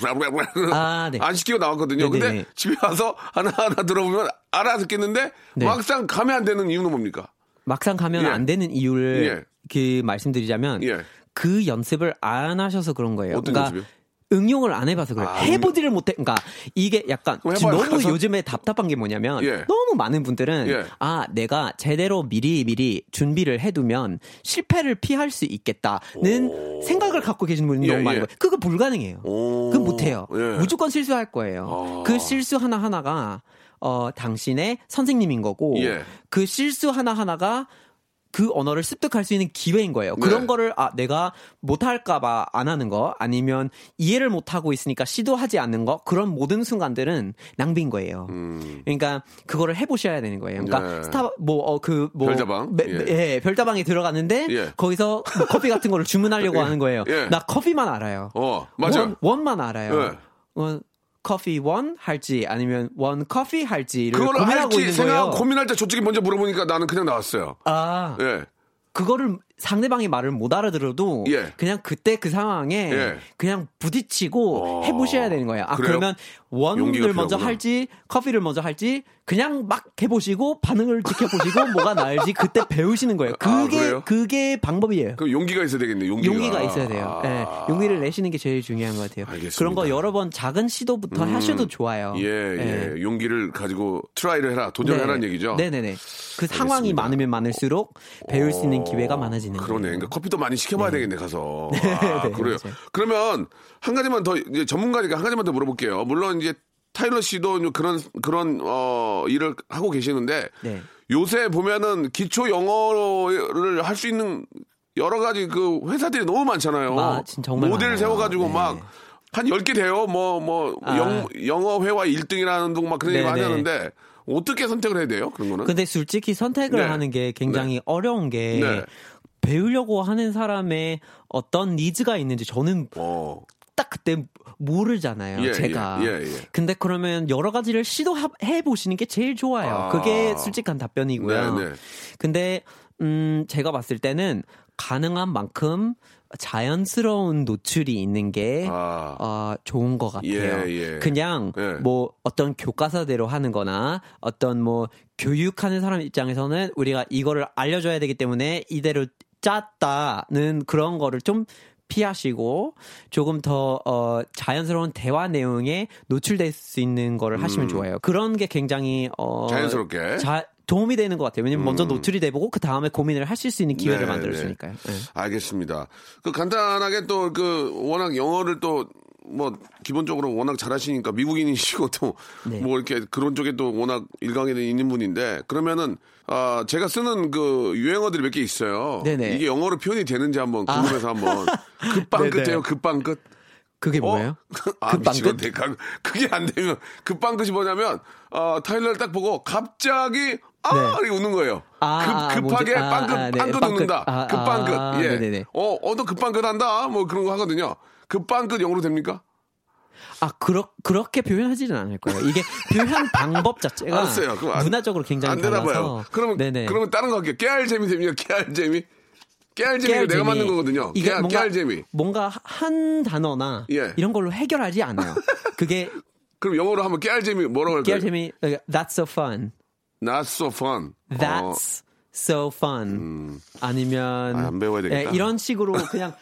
아, 네. 안 시키고 나왔거든요. 근데 네네네. 집에 와서 하나하나 들어보면 알아듣겠는데 네. 막상 가면 안 되는 이유는 뭡니까? 막상 가면 예. 안 되는 이유를 예. 그 말씀드리자면 예. 그 연습을 안 하셔서 그런 거예요. 어떤 그러니까 연습이요? 응용을 안 해봐서 그래요. 아, 해보지를 못해. 그러니까 이게 약간 지금 너무 가서. 요즘에 답답한 게 뭐냐면 예. 너무 많은 분들은 예. 아 내가 제대로 미리 미리 준비를 해두면 실패를 피할 수 있겠다는 생각을 갖고 계시는 분이 예, 너무 많은 예. 거예요. 그거 불가능해요. 오. 그건 못해요. 예. 무조건 실수할 거예요. 아. 그 실수 하나 하나가 어 당신의 선생님인 거고 예. 그 실수 하나 하나가 그 언어를 습득할 수 있는 기회인 거예요. 그런 네. 거를 아 내가 못할까봐 안 하는 거 아니면 이해를 못 하고 있으니까 시도하지 않는 거 그런 모든 순간들은 낭비인 거예요. 그러니까 그거를 해보셔야 되는 거예요. 그러니까 음. 네. 스타 뭐어그뭐 별다방? 예. 예. 별다방에 들어갔는데 예. 거기서 뭐 커피 같은 거를 주문하려고 하는 거예요. 예. 나 커피만 알아요. 어, 맞아요. 원, 원만 알아요. 예. 어, 커피 원 할지 아니면 원 커피 할지를 그거를 고민하고 할지 생각. 고민할 때 저쪽이 먼저 물어보니까 나는 그냥 나왔어요. 아 예. 그거를 상대방이 말을 못 알아들어도 예. 그냥 그때 그 상황에 예. 그냥 부딪히고 어. 해보셔야 되는 거예요. 아 그래요? 그러면 원을 먼저. 할지 커피를 먼저 할지 그냥 막 해보시고 반응을 지켜보시고 뭐가 나을지 그때 배우시는 거예요. 아, 그게 그래요? 그게 방법이에요. 그럼 용기가 있어야 되겠네. 용기가. 용기가 있어야 돼요. 아. 예, 용기를 내시는 게 제일 중요한 것 같아요. 알겠습니다. 그런 거 여러 번 작은 시도부터 하셔도 좋아요. 예, 예, 용기를 가지고 try를 해라, 도전해라는 네. 얘기죠. 네 네 네. 그 상황이 알겠습니다. 많으면 많을수록 배울 수 있는 기회가 많아지는 그러네. 거예요. 그러니까 커피도 많이 시켜봐야 되겠네 가서. 아, 네, 그래요. 맞아요. 그러면 한 가지만 더 이제 전문가니까 한 가지만 더 물어볼게요. 물론 이제 타일러 씨도 그런 그런 어 일을 하고 계시는데 네. 요새 보면은 기초 영어를 할 수 있는 여러 가지 그 회사들이 너무 많잖아요. 아, 모델 많아요. 세워가지고 네. 막한 10개 돼요. 뭐, 뭐, 아. 영, 영어 회화 1등이라는 둥 막 그런 얘기 많이 네네. 하는데 어떻게 선택을 해야 돼요? 그런 거는? 근데 솔직히 선택을 네. 하는 게 굉장히 어려운 게 네. 배우려고 하는 사람의 어떤 니즈가 있는지 저는 어. 딱 그때 모르잖아요. 예, 제가. 예, 예, 예. 근데 그러면 여러 가지를 시도해 보시는 게 제일 좋아요. 아. 그게 솔직한 답변이고요. 네, 네. 근데 음 제가 봤을 때는 가능한 만큼 자연스러운 노출이 있는 게 아. 어, 좋은 것 같아요. 예, 예. 그냥 예. 뭐 어떤 교과서대로 하는 거나 어떤 뭐 교육하는 사람 입장에서는 우리가 이거를 알려줘야 되기 때문에 이대로 짰다는 그런 거를 좀 피하시고 조금 더 어, 자연스러운 대화 내용에 노출될 수 있는 거를 하시면 좋아요. 그런 게 굉장히 어, 음. 자연스럽게. 자- 도움이 되는 것 같아요. 왜냐면 먼저 노출이 돼보고 그 다음에 고민을 하실 수 있는 기회를 네, 만들어주니까요. 네. 알겠습니다. 그 간단하게 또 그 워낙 영어를 또 뭐 기본적으로 워낙 잘하시니까 미국인이시고 또뭐 네. 이렇게 그런 쪽에 또 워낙 일강에 있는 분인데 그러면은 아 제가 쓰는 그 유행어들이 몇 개 있어요. 네네. 이게 영어로 표현이 되는지 한번 궁금해서 한번 급방. 끝이에요. 급방 끝. 그게 어? 뭐예요? 아, 급방. 가- 그게 안 되면 급방 끝이 뭐냐면 어, 타일러를 딱 보고 갑자기 아 네. 이렇게 웃는 거예요. 아, 급, 급하게 뭔지- 아, 빵끝 아, 네. 웃는다. 아, 급방 끝. 아, 예. 네네네. 어, 어 너 급방 끝 한다. 뭐 그런 거 하거든요. 급방 끝 영어로 됩니까? 아, 그렇, 그렇게 표현하지는 않을 거예요. 이게 표현 방법 자체가 알았어요. 안- 문화적으로 굉장히 안 되나 봐요. 달라서. 그러면 네네. 그러면 다른 거 할게요. 깨알 재미 됩니까? 깨알 재미. 깨알 재미가 내가 깨알재미. 맞는 거거든요. 이게 깨알, 뭔가, 깨알 재미. 뭔가 한 단어나 예. 이런 걸로 해결하지 않아요. 그게 그럼 영어로 하면 깨알 재미 뭐라고 할까요? 깨알 재미, 어, that's so fun. Not so fun. 어, That's so fun. 아니면 아, 안 배워야 되겠다. 예, 이런 식으로 그냥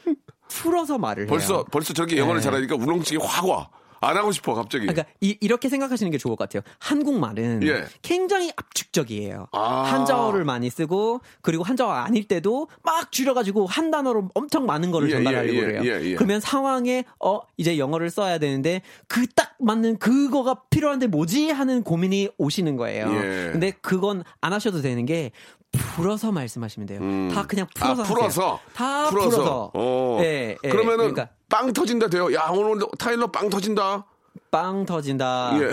풀어서 말을 해요. 벌써 벌써 저렇게 영어를 네. 잘하니까 울렁증이 확 와. 안 하고 싶어 갑자기. 그러니까 이, 렇게 생각하시는 게 좋을 것 같아요. 한국말은 예. 굉장히 압축적이에요. 아. 한자어를 많이 쓰고 그리고 한자어 아닐 때도 막 줄여가지고 한 단어로 엄청 많은 거를 예, 전달하려고 예, 그래요. 예, 예. 그러면 상황에 어 이제 영어를 써야 되는데 그 딱 맞는 그거가 필요한데 뭐지 하는 고민이 오시는 거예요. 예. 근데 그건 안 하셔도 되는 게 풀어서 말씀하시면 돼요. 다 그냥 풀어서 아, 풀어서. 다 풀어서. 어. 예, 예. 그러면은 그러니까 빵 터진다 돼요. 야, 오늘 타일러 빵 터진다. 빵 터진다. 예.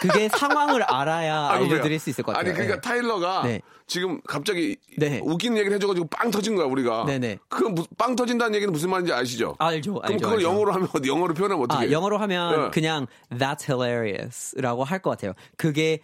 그게 상황을 알아야 아이고, 알려드릴. 수 있을 것 같아요. 아니, 그러니까 예. 타일러가 네. 지금 갑자기 네. 웃기는 얘기를 해줘가지고 빵 터진 거야, 우리가. 네네. 무- 빵 터진다는 얘기는 무슨 말인지 아시죠? 알죠, 그럼 알죠, 그걸 알죠. 영어로 하면, 영어로 표현하면 어떻게 아, 영어로 하면 예. 그냥 that's hilarious라고 할 것 같아요. 그게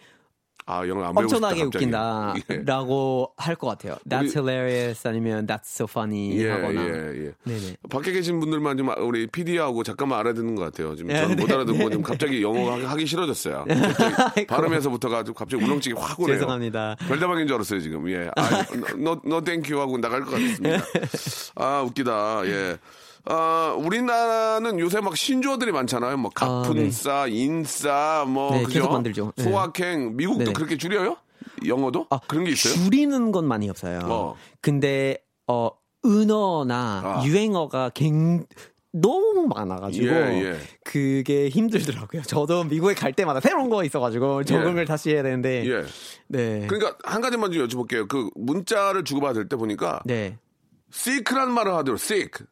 아, 영어 안 엄청나게. 예. 웃긴다라고 할것 같아요. That's 우리- hilarious 아니면 that's so funny 예, 하거나. 예, 예. 네네. 밖에 계신 분들만 좀 아- 우리 PD하고 잠깐만 알아듣는 것 같아요. 지금 네, 저는 못 네, 알아듣고 네, 좀 갑자기 영어 하기, 하기 싫어졌어요. 발음에서부터가 좀 갑자기 울렁증이 확 오네요. 죄송합니다. 별다방인 줄 알았어요 지금. 예. 아, 너, 너 thank you 하고 나갈 것 같습니다. 아 웃기다. 예. 아, 우리나라는 요새 막 신조어들이 많잖아요. 뭐 아, 갑분싸, 인싸, 뭐 네, 그죠? 만들죠. 네. 소확행. 미국도 네네. 그렇게 줄여요? 영어도? 아, 그런 게 있어요? 줄이는 건 많이 없어요. 어. 근데 어 은어나 아. 유행어가 굉 너무 많아가지고 예, 예. 그게 힘들더라고요. 저도 미국에 갈 때마다 새로운 거 있어가지고 적응을 다시 해야 되는데 예. 네. 그러니까 한 가지만 좀 여쭤볼게요. 그 문자를 주고받을 때 보니까 네. sick란 말을 하더라고요. sick.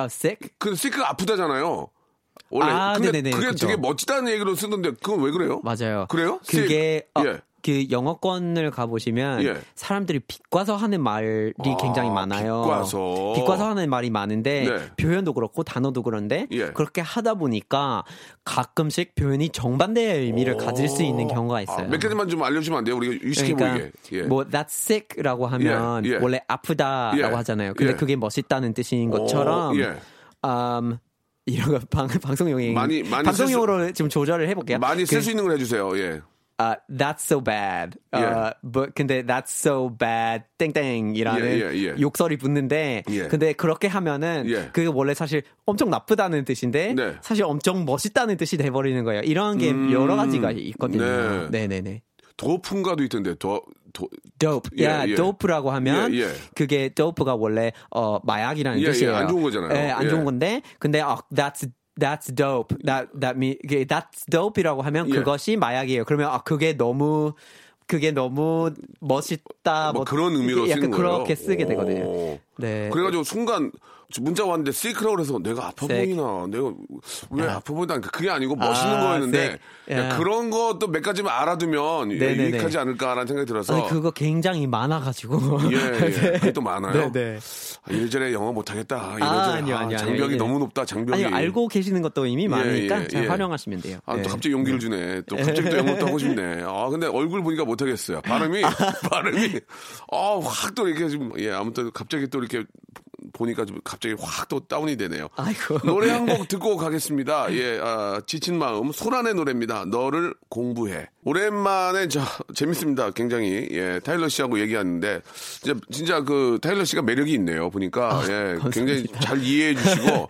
아, sick? 그 sick가 아프다잖아요. 원래. 아, 근데 네네네, 그게 그쵸. 되게 멋지다는 얘기로 쓰던데 그건 왜 그래요? 맞아요. 그래요? 그게. 어, 예. 그 영어권을 가보시면 예. 사람들이 비과서 하는 말이 아, 굉장히 많아요. 비과서. 비과서 하는 말이 많은데 네. 표현도 그렇고 단어도 그런데 예. 그렇게 하다 보니까 가끔씩 표현이 정반대의 의미를 가질 수 있는 경우가 있어요. 아, 몇 가지만 좀 알려주면 안 돼요? 우리가 유식해 그러니까 보이게. 예. 뭐 that's sick라고 하면 예, 예. 원래 아프다라고 예, 하잖아요. 근데 예. 그게 멋있다는 뜻인 것처럼 오, 예. 음, 이런 거 방, 방송용이 많이- 많이 방송용으로 좀 조절을 해볼게요. 많이 쓸 그- 수 있는 걸 해주세요. 예. 아, that's so bad. 예. 어, but 근데 that's so bad 땡땡이라는 예, 예, 예. 욕설이 붙는데 예. 근데 그렇게 하면은 예. 그게 원래 사실 엄청 나쁘다는 뜻인데 네. 사실 엄청 멋있다는 뜻이 돼 버리는 거예요. 이런 게 여러 가지가 있거든요. 음. 네. 네, 네, 네. 도풍가도 있던데. 도, 도, dope. 예, 야, 예. dope라고 하면 예, 예. 그게 dope가 원래 어 마약이라는 예, 예, 뜻이에요. 안 좋은 거잖아요. 예, 안 예. 좋은 건데 근데 아, that's that's dope. That that me that's dope이라고 하면 예. 그것이 마약이에요. 그러면 아 그게 너무 그게 너무 멋있다. 뭐 그런 의미로 쓰는 거예요. 그렇게 쓰게 되거든요. 오. 네. 그래가지고 순간 문자 왔는데 시크라고 그래서 내가 아파 sick. 보이나 내가 왜 아파 보이나 그게 아니고 멋있는 아, 거였는데. 야, 야. 그런 것도 몇 가지만 알아두면 네네네. 유익하지 않을까라는 생각이 들어서 아니, 그거 굉장히 많아가지고. 예, 예. 그게 또 많아요. 네, 네. 아, 이래저래 영어 못하겠다. 아, 이래저래 아니요, 아, 아니요, 장벽이 아니요. 너무 높다. 장벽이. 아니 알고 계시는 것도 이미 많으니까 예, 잘 예. 활용하시면 돼요. 아, 네. 또 갑자기 용기를 주네. 또 갑자기 또 영어도 하고 싶네. 아, 근데 얼굴 보니까 못하겠어요. 발음이, 발음이, 아, 확또 이렇게 좀, 예, 아무튼 갑자기 또 이렇게 보니까 좀 갑자기 확 또 다운이 되네요. 아이고. 노래 한 곡 듣고 가겠습니다. 예, 아, 지친 마음, 소란의 노래입니다. 너를 공부해. 오랜만에 저 재밌습니다. 굉장히 예, 타일러 씨하고 얘기하는데 진짜 진짜 그 타일러 씨가 매력이 있네요. 보니까 예, 굉장히 잘 이해해 주시고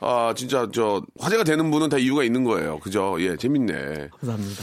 아 진짜 저 화제가 되는 분은 다 이유가 있는 거예요. 그죠? 예, 재밌네. 감사합니다.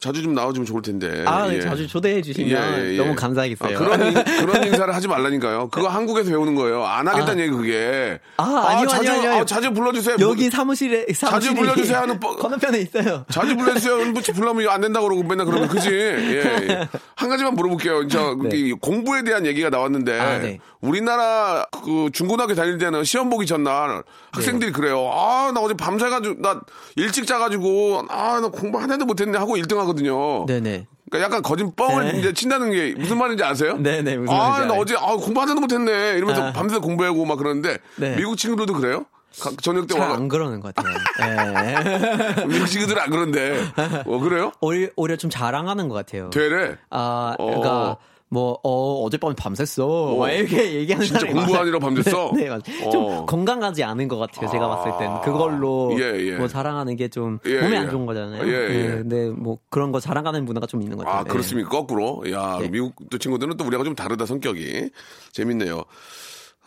자주 좀 나와주면 좋을 텐데. 아, 네, 예. 자주 초대해 주시면 예, 예. 너무 감사하겠어요. 아, 그런 인- 그런 인사를 하지 말라니까요. 그거 한국에서 배우는 거예요. 안 하겠다는 얘기 그게. 아, 아니요, 자주, 아니요, 아니요. 아, 자주 불러주세요. 여기 사무실에 사무실이 불러주세요 하는 뻔- 건너편에 있어요. 자주 불러주세요. 은부치 불러면 안 된다 그러고 맨날 그러면 그지. 예, 예. 한 가지만 물어볼게요. 저이 공부에 대한 얘기가 나왔는데 네. 아, 네. 우리나라 그 중고등학교 다닐 때는 시험 보기 전날 학생들이 네. 그래요. 아 나 어제 밤새가지고 나 일찍 자가지고 아 나 공부 하나도 못했는데 하고 1등 하거든요. 네네. 그러니까 약간 거짓 뻥을 네. 이제 친다는 게 무슨 말인지 아세요? 네네, 무슨 아, 말인지 나. 어제 아, 공부 하나도 못했네. 이러면서 아. 밤새 공부하고 막 그러는데 네. 미국 친구들도 그래요? 가- 저녁 때잘 와가 안 그러는 것 같아요. 예. 미국 친구들은 안 그런데. 어, 그래요? 오히려, 오히려 좀 자랑하는 것 같아요. 되래. 아, 어. 그러니까 뭐 어, 어젯밤에 밤샜어. 막 이렇게 얘기하는 진짜 공부하느라. 밤샜어? 네, 네 맞아요. 어. 좀 건강하지 않은 것 같아요. 제가 봤을 땐 그걸로 예, 예. 뭐 자랑하는 게좀 예, 몸에 예. 안 좋은 거잖아요. 예, 예. 네, 근데 뭐 그런 거 자랑하는 문화가 좀 있는 것 같아요. 아, 그렇습니까? 거꾸로. 야, 네. 미국 또 친구들은 또 우리하고 좀 다르다, 성격이. 재밌네요.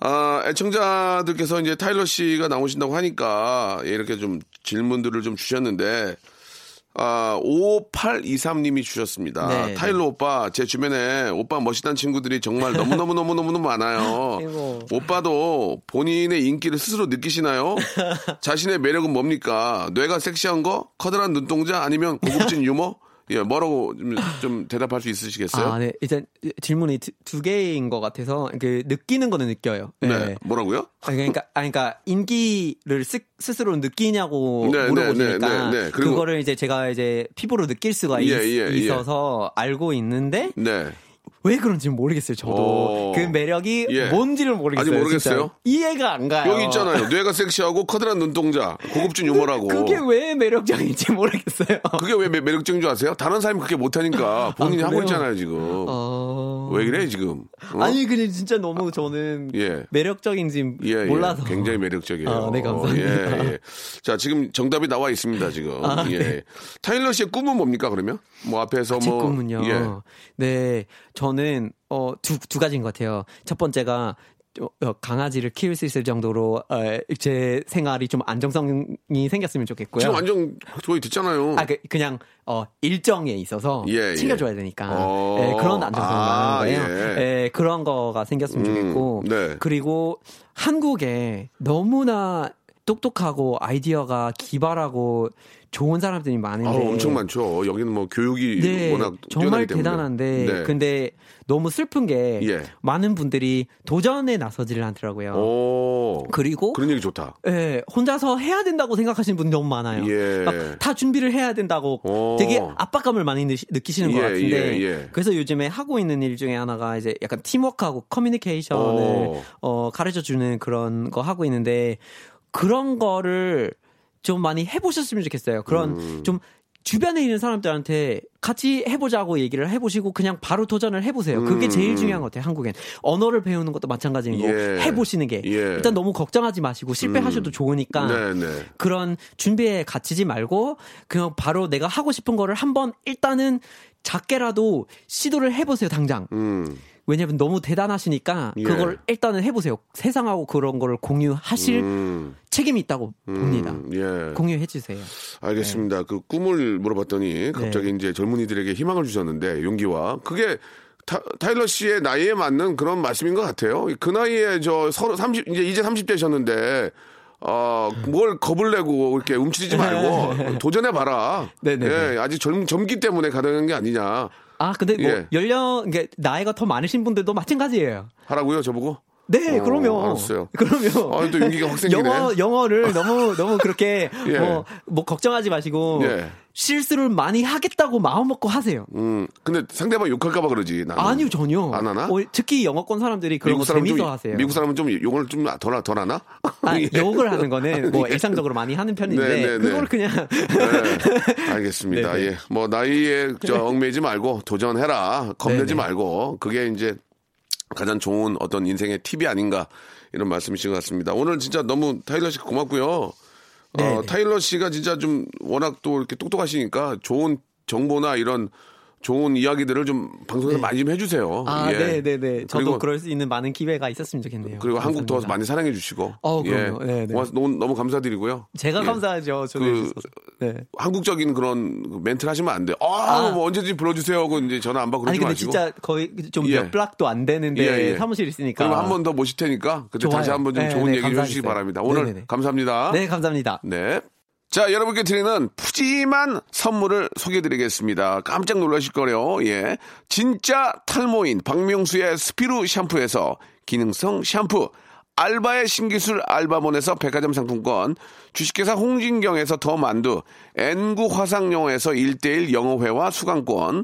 아, 애청자들께서 이제 타일러 씨가 나오신다고 하니까 예, 이렇게 좀 질문들을 좀 주셨는데, 아, 5823님이 주셨습니다. 네, 타일러 오빠, 제 주변에 오빠 멋있다는 친구들이 정말 너무너무너무너무 많아요. 아이고. 오빠도 본인의 인기를 스스로 느끼시나요? 자신의 매력은 뭡니까? 뇌가 섹시한 거? 커다란 눈동자? 아니면 고급진 유머? 예, 뭐라고 좀, 좀 대답할 수 있으시겠어요? 아, 네. 일단 질문이 두, 두 개인 것 같아서 그 느끼는 거는 느껴요. 네. 네. 뭐라고요? 아, 그러니까, 아, 그러니까 인기를 스, 스스로 느끼냐고 네, 물어보시니까 네, 네, 네, 네. 그거를 이제 제가 이제 피부로 느낄 수가 예, 있, 예, 예. 어서 알고 있는데 네. 왜 그런지 모르겠어요. 저도 오. 그 매력이 예. 뭔지를 모르겠어요. 아직 모르겠어요? 진짜. 이해가 안 가요. 여기 있잖아요. 뇌가 섹시하고 커다란 눈동자, 고급진 유머라고. 그게 왜 매력적인지 모르겠어요. 그게 왜 매- 매력적인 줄 아세요? 다른 사람이 그렇게 못하니까 본인이 아, 하고? 있잖아요, 지금. 어... 왜 그래, 지금? 어? 아니 근데 진짜 너무 저는 예. 매력적인지 예, 예. 몰라서 굉장히 매력적이에요. 아, 네, 감사합니다. 예, 예. 자, 지금 정답이 나와 있습니다, 지금. 아, 예. 네. 타일러 씨의 꿈은 뭡니까, 그러면? 뭐 앞에서 제 뭐. 꿈은요. 예. 네, 저는 어, 두, 두 가지인 것 같아요. 첫 번째가 어, 어, 강아지를 키울 수 있을 정도로 어, 제 생활이 좀 안정성이 생겼으면 좋겠고요. 지금 완전 거의 됐잖아요. 아, 그, 그냥 어, 일정에 있어서 예, 예. 챙겨줘야 되니까 어. 예, 그런 안정성을 아, 거예요. 예. 예, 그런 거가 생겼으면 음, 좋겠고 네. 그리고 한국에 너무나 똑똑하고 아이디어가 기발하고 좋은 사람들이 많은데 아, 엄청 많죠. 여기는 뭐 교육이 네, 워낙 정말. 대단한데 네. 근데 너무 슬픈 게 예. 많은 분들이 도전에 나서지를 않더라고요. 오. 그리고 그런 얘기 좋다. 예, 혼자서 해야 된다고 생각하시는 분이 너무 많아요. 예. 막다 준비를 해야 된다고 오. 되게 압박감을 많이 느, 느끼시는 것 예, 같은데 예, 예. 그래서 요즘에 하고 있는 일 중에 하나가 이제 약간 팀워크하고 커뮤니케이션을 오. 어, 가르쳐 주는 그런 거 하고 있는데 그런 거를 좀 많이 해보셨으면 좋겠어요. 그런 음. 좀 주변에 있는 사람들한테 같이 해보자고 얘기를 해보시고 그냥 바로 도전을 해보세요. 그게 제일 중요한 것 같아요. 한국엔 언어를 배우는 것도 마찬가지인 거고 음. 예. 해보시는 게 예. 일단 너무 걱정하지 마시고 실패하셔도 좋으니까 네, 네. 그런 준비에 갇히지 말고 그냥 바로 내가 하고 싶은 거를 한번 일단은 작게라도 시도를 해보세요 당장. 음. 왜냐면 너무 대단하시니까 예. 그걸 일단은 해보세요. 세상하고 그런 거를 공유하실 음. 책임이 있다고 봅니다. 음, 예. 공유해 주세요. 알겠습니다. 그 꿈을 물어봤더니 갑자기 네. 이제 젊은이들에게 희망을 주셨는데 용기와 그게 타, 타일러 씨의 나이에 맞는 그런 말씀인 것 같아요. 그 나이에 저 서로 30 이제 이제 30대셨는데 어, 뭘 겁을 내고 이렇게 움츠리지 말고 도전해 봐라. 네네네. 예, 아직 젊, 젊기 때문에 가능한 게 아니냐. 아, 근데 뭐 예. 연령 이게 나이가 더 많으신 분들도 마찬가지예요. 하라고요, 저보고? 네, 어, 그러면 알았어요. 그러면 아, 또 용기가 확 생기네. 영어 영어를 너무 너무 그렇게 예. 뭐, 뭐 걱정하지 마시고 예. 실수를 많이 하겠다고 마음 먹고 하세요. 음, 근데 상대방 욕할까봐 그러지. 나는. 아니요 전혀. 안 하나? 어, 특히 영어권 사람들이 그런 거 사람은 재밌어 좀, 하세요. 미국 사람은 좀 욕을 좀 덜, 덜 하나? 아, 예. 욕을 하는 거는 뭐 일상적으로 많이 하는 편인데 네, 네, 네. 그걸 그냥 네, 알겠습니다. 네, 네. 예. 뭐, 나이에 저 얽매이지 말고 도전해라. 겁내지 네, 네. 말고. 그게 이제 가장 좋은 어떤 인생의 팁이 아닌가 이런 말씀이신 것 같습니다. 오늘 진짜 너무 타일러 씨 고맙고요. 네, 어, 네. 타일러 씨가 진짜 좀 워낙 또 이렇게 똑똑하시니까 좋은 정보나 이런 좋은 이야기들을 좀 방송에서 네. 많이 좀 해주세요. 아, 예. 네, 네, 네. 저도 그리고- 그럴 수 있는 많은 기회가 있었으면 좋겠네요. 그리고 한국 더 감사합니다. 많이 사랑해 주시고. 어, 그럼요. 네, 네. 고맙- 너무, 너무 감사드리고요. 제가 예. 감사하죠. 저도 그-. 네. 한국적인 그런 그 멘트를 하시면 안 돼요. 아, 아. 뭐 언제든지 불러주세요 하고 이제 전화 안 받고 아니 그러지 근데 마시고. 진짜 거의 좀 예. 몇 블락도 안 되는데 예, 예. 사무실 있으니까. 그럼 한 번 더 모실 테니까 그때 좋아요. 다시 한번 좀 네, 좋은 네, 얘기 해주시기. 바랍니다. 오늘 네네네. 감사합니다. 네, 감사합니다. 네. 자, 여러분께 드리는 푸짐한 선물을 소개해드리겠습니다. 깜짝 놀라실 거래요. 예. 진짜 탈모인 박명수의 스피루 샴푸에서 기능성 샴푸. 알바의 신기술 알바몬에서 백화점 상품권, 주식회사 홍진경에서 더 만두, N구 화상영어에서 1대1 영어회화 수강권,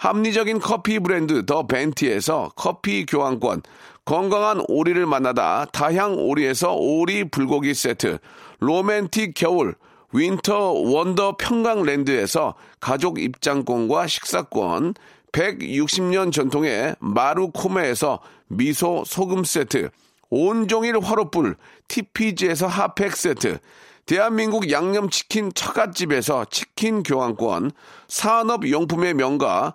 합리적인 커피 브랜드 더 벤티에서 커피 교환권, 건강한 오리를 만나다 다향 오리에서 오리 불고기 세트, 로맨틱 겨울 winter wonder 평강랜드에서 가족 입장권과 식사권, 160년 전통의 마루코메에서 미소 소금 세트, 온종일 화로불 TPG에서 핫팩 세트, 대한민국 양념치킨 처갓집에서 치킨 교환권, 산업용품의 명가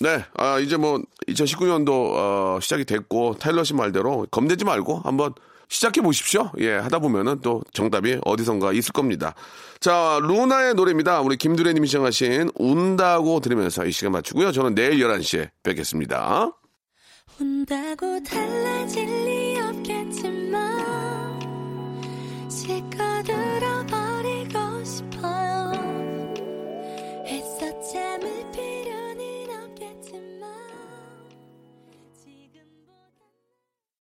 네, 아, 이제 뭐 2019년도 어, 시작이 됐고 타일러 씨 말대로 겁내지 말고 한번 시작해 보십시오. 예, 하다 보면은 또 정답이 어디선가 있을 겁니다. 자, 루나의 노래입니다. 우리 김두래님이 시청하신 운다고 들으면서 이 시간 마치고요. 저는 내일 11시에 뵙겠습니다. 운다고 달라질 리 없겠지만 실컷 울어봐